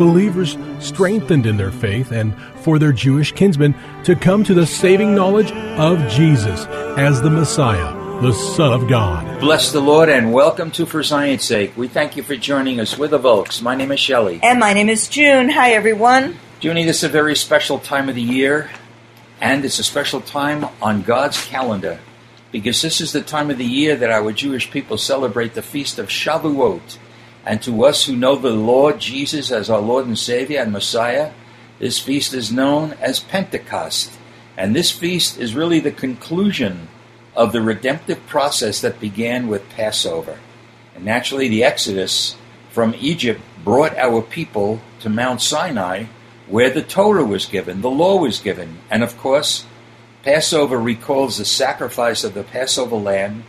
Believers strengthened in their faith and for their Jewish kinsmen to come to the saving knowledge of Jesus as the Messiah, the Son of God. Bless the Lord and welcome to For Zion's Sake. We thank you for joining us with the Volks. My name is Shelley. And my name is June. Hi, everyone. Junie, this is a very special time of the year, and it's a special time on God's calendar because this is the time of the year that our Jewish people celebrate the feast of Shavuot. And to us who know the Lord Jesus as our Lord and Savior and Messiah, this feast is known as Pentecost. And this feast is really the conclusion of the redemptive process that began with Passover. And naturally, the Exodus from Egypt brought our people to Mount Sinai, where the Torah was given, the law was given. And of course, Passover recalls the sacrifice of the Passover lamb.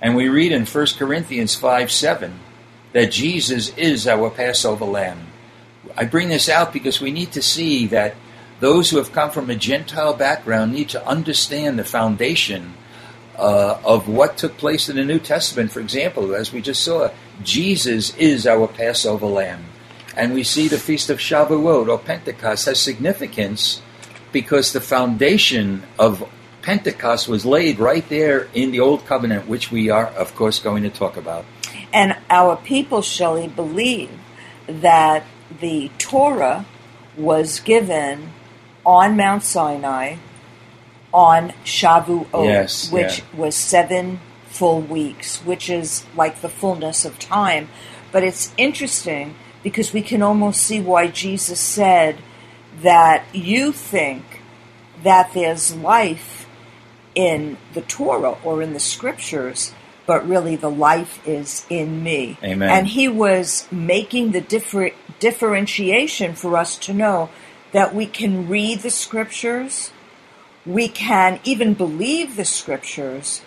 And we read in 1 Corinthians 5 7 that Jesus is our Passover lamb. I bring this out because we need to see that those who have come from a Gentile background need to understand the foundation uh, of what took place in the New Testament. For example, as we just saw, Jesus is our Passover lamb. And we see the Feast of Shavuot or Pentecost has significance because the foundation of Pentecost was laid right there in the Old Covenant, which we are, of course, going to talk about. Our people, Shelley, believe that the Torah was given on Mount Sinai on Shavuot, Yes, which yeah. was seven full weeks, which is like the fullness of time. But it's interesting because we can almost see why Jesus said that you think that there's life in the Torah or in the scriptures, but really the life is in me. Amen. And he was making the differ- differentiation for us to know that we can read the scriptures, we can even believe the scriptures,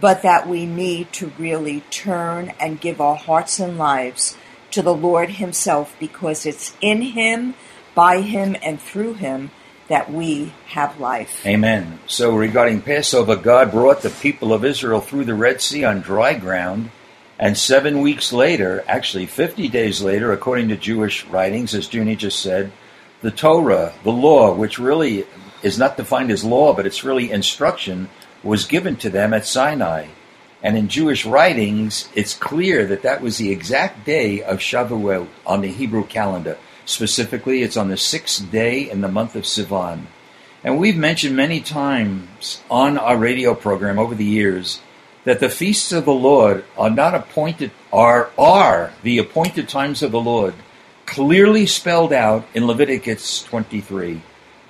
but that we need to really turn and give our hearts and lives to the Lord Himself because it's in Him, by Him, and through Him that we have life. Amen. So, regarding Passover, God brought the people of Israel through the Red Sea on dry ground, and seven weeks later, actually 50 days later, according to Jewish writings, as Junie just said, the Torah, the law, which really is not defined as law, but it's really instruction, was given to them at Sinai. And in Jewish writings, it's clear that that was the exact day of Shavuot on the Hebrew calendar. Specifically, it's on the sixth day in the month of Sivan. And we've mentioned many times on our radio program over the years that the feasts of the Lord are not appointed are are the appointed times of the Lord, clearly spelled out in Leviticus 23.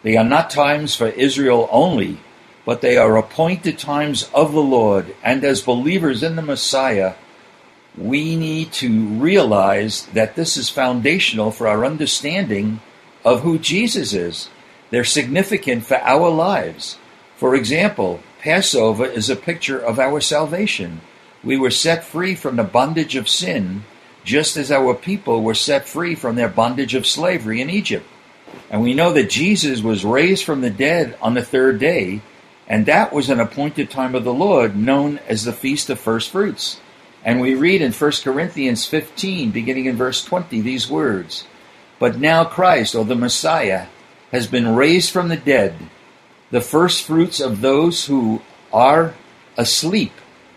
They are not times for Israel only, but they are appointed times of the Lord, and as believers in the Messiah, we need to realize that this is foundational for our understanding of who Jesus is. They're significant for our lives. For example, Passover is a picture of our salvation. We were set free from the bondage of sin, just as our people were set free from their bondage of slavery in Egypt. And we know that Jesus was raised from the dead on the third day, and that was an appointed time of the Lord known as the Feast of First Fruits. And we read in 1 Corinthians 15, beginning in verse 20, these words But now Christ, or the Messiah, has been raised from the dead, the first fruits of those who are asleep.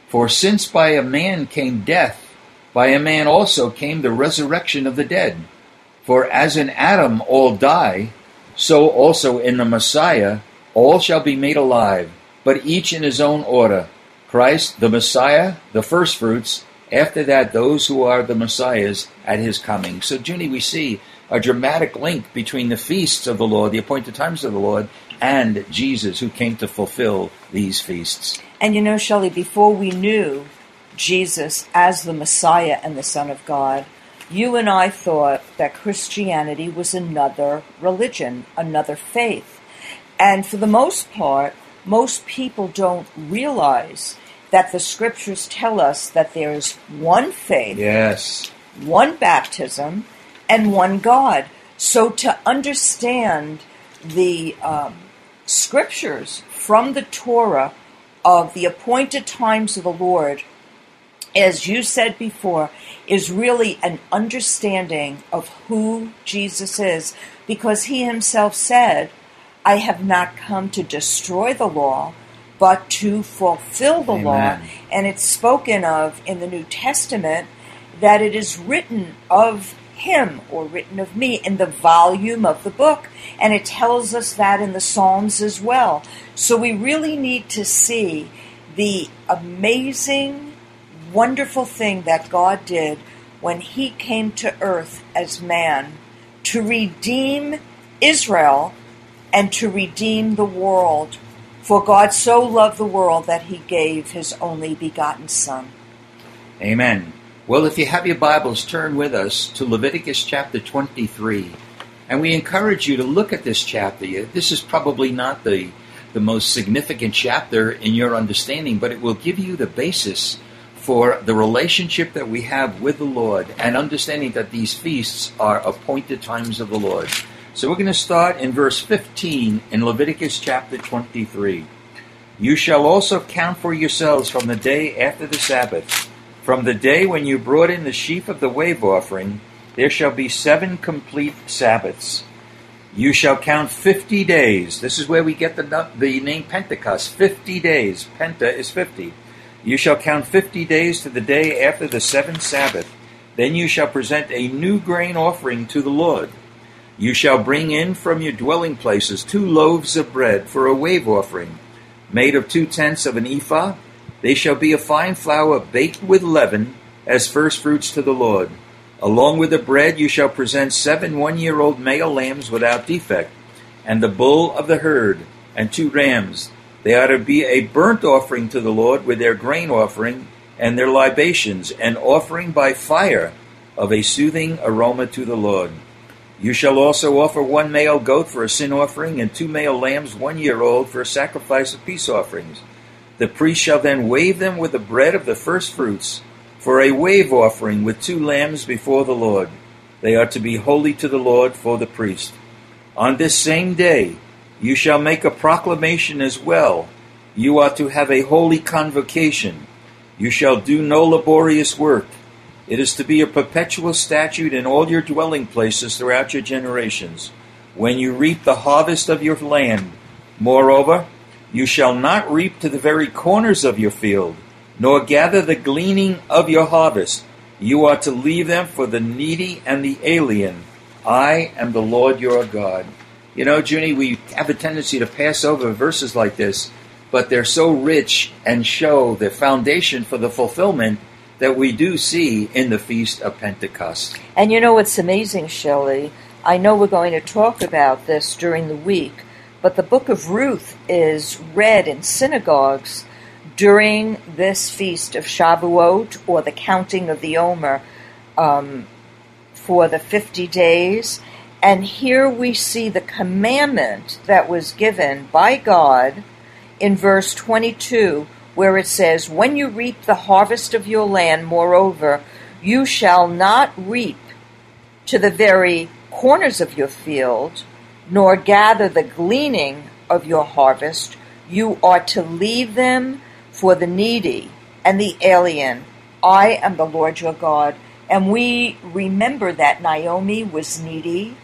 For since by a man came death, by a man also came the resurrection of the dead. For as in Adam all die, so also in the Messiah All shall be made alive, but each in his own order. Christ, the Messiah, the firstfruits. After that, those who are the Messiahs at his coming. So, Junie, we see a dramatic link between the feasts of the Lord, the appointed times of the Lord, and Jesus, who came to fulfill these feasts. And you know, Shelley, before we knew Jesus as the Messiah and the Son of God, you and I thought that Christianity was another religion, another faith. And for the most part, most people don't realize that the scriptures tell us that there is one faith, Yes. one baptism, and one God. So to understand the um, scriptures from the Torah of the appointed times of the Lord, as you said before, is really an understanding of who Jesus is, because he himself said, I have not come to destroy the law, but to fulfill the law. And it's spoken of in the New Testament that it is written of him or written of me in the volume of the book. And it tells us that in the Psalms as well. So we really need to see the amazing, wonderful thing that God did when he came to earth as man to redeem Israel and to redeem the world. For God so loved the world that he gave his only begotten Son. Amen. Well, if you have your Bibles, turn with us to Leviticus chapter 23. And we encourage you to look at this chapter. This is probably not the, the most significant chapter in your understanding, but it will give you the basis for the relationship that we have with the Lord and understanding that these feasts are appointed times of the Lord. So we're going to start in verse 15 in Leviticus chapter 23. You shall also count for yourselves from the day after the Sabbath, from the day when you brought in the sheaf of the wave offering, there shall be seven complete Sabbaths. You shall count fifty days. This is where we get the, the name Pentecost. Fifty days. Penta is fifty. You shall count fifty days to the day after the seventh Sabbath. Then you shall present a new grain offering to the Lord. You shall bring in from your dwelling places two loaves of bread for a wave offering, made of two tenths of an ephah. They shall be of fine flour baked with leaven as firstfruits to the Lord. Along with the bread you shall present seven one year old male lambs without defect, and the bull of the herd, and two rams. They are to be a burnt offering to the Lord with their grain offering and their libations, an offering by fire of a soothing aroma to the Lord. You shall also offer one male goat for a sin offering, and two male lambs one year old for a sacrifice of peace offerings. The priest shall then wave them with the bread of the first fruits for a wave offering with two lambs before the Lord. They are to be holy to the Lord for the priest. On this same day you shall make a proclamation as well. You are to have a holy convocation. You shall do no laborious work. It is to be a perpetual statute in all your dwelling places throughout your generations. When you reap the harvest of your land, moreover, you shall not reap to the very corners of your field, nor gather the gleaning of your harvest. You are to leave them for the needy and the alien. I am the Lord your God. You know, Junie, we have a tendency to pass over verses like this, but they're so rich and show the foundation for the fulfillment that we do see in the Feast of Pentecost. And you know what's amazing, Shelley? I know we're going to talk about this during the week, but the book of Ruth is read in synagogues during this feast of Shavuot or the counting of the Omer um, for the 50 days. And here we see the commandment that was given by God in verse 22, where it says, When you reap the harvest of your land, moreover, you shall not reap to the very corners of your field, nor gather the gleaning of your harvest. You are to leave them for the needy and the alien. I am the Lord your God. And we remember that Naomi was needy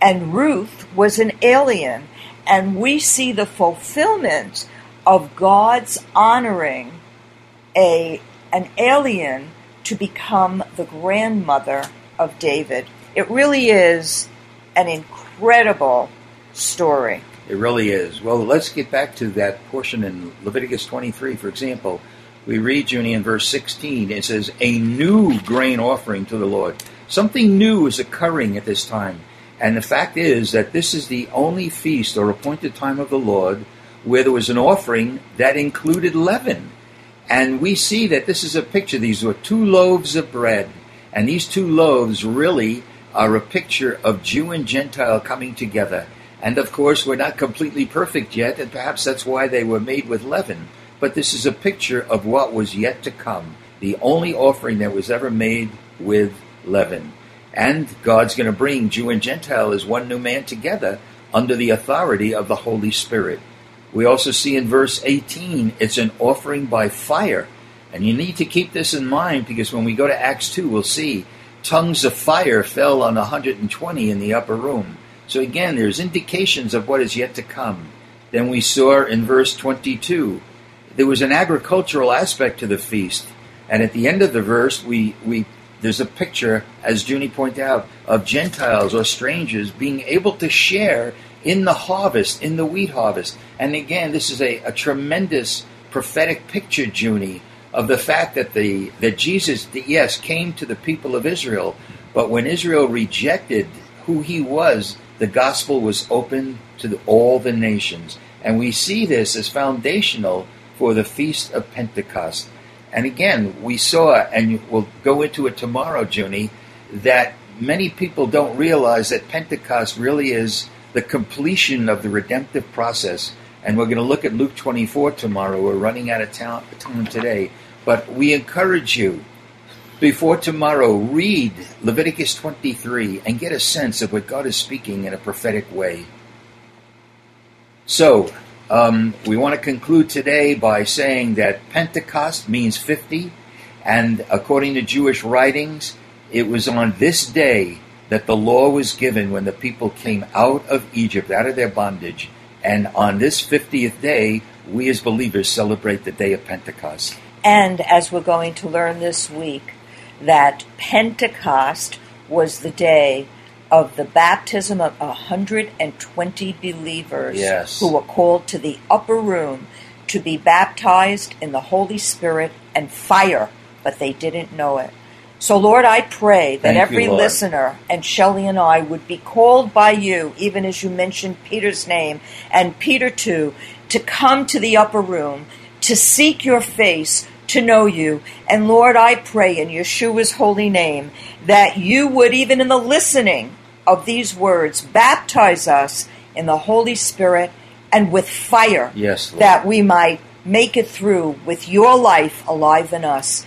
and Ruth was an alien. And we see the fulfillment of God's honoring a an alien to become the grandmother of David. It really is an incredible story. It really is. Well, let's get back to that portion in Leviticus 23, for example. We read, Junie, in verse 16, it says, A new grain offering to the Lord. Something new is occurring at this time. And the fact is that this is the only feast or appointed time of the Lord where there was an offering that included leaven. And we see that this is a picture. These were two loaves of bread. And these two loaves really are a picture of Jew and Gentile coming together. And of course, we're not completely perfect yet, and perhaps that's why they were made with leaven. But this is a picture of what was yet to come, the only offering that was ever made with leaven. And God's going to bring Jew and Gentile as one new man together under the authority of the Holy Spirit. We also see in verse 18, it's an offering by fire. And you need to keep this in mind because when we go to Acts 2, we'll see tongues of fire fell on 120 in the upper room. So again, there's indications of what is yet to come. Then we saw in verse 22, there was an agricultural aspect to the feast. And at the end of the verse, we, we there's a picture, as Junie pointed out, of Gentiles or strangers being able to share in the harvest, in the wheat harvest. And again, this is a, a tremendous prophetic picture, Junie, of the fact that the that Jesus, yes, came to the people of Israel, but when Israel rejected who he was, the gospel was open to the, all the nations. And we see this as foundational for the Feast of Pentecost. And again, we saw, and we'll go into it tomorrow, Junie, that many people don't realize that Pentecost really is the completion of the redemptive process. And we're going to look at Luke 24 tomorrow. We're running out of time today. But we encourage you, before tomorrow, read Leviticus 23 and get a sense of what God is speaking in a prophetic way. So, um, we want to conclude today by saying that Pentecost means 50, and according to Jewish writings, it was on this day that the law was given when the people came out of Egypt, out of their bondage. And on this 50th day, we as believers celebrate the day of Pentecost. And as we're going to learn this week, that Pentecost was the day of the baptism of 120 believers yes. who were called to the upper room to be baptized in the Holy Spirit and fire, but they didn't know it. So, Lord, I pray that Thank every you, listener and Shelley and I would be called by you, even as you mentioned Peter's name and Peter too, to come to the upper room, to seek your face, to know you. And Lord, I pray in Yeshua's holy name that you would, even in the listening of these words, baptize us in the Holy Spirit and with fire, Yes, Lord. that we might make it through with your life alive in us.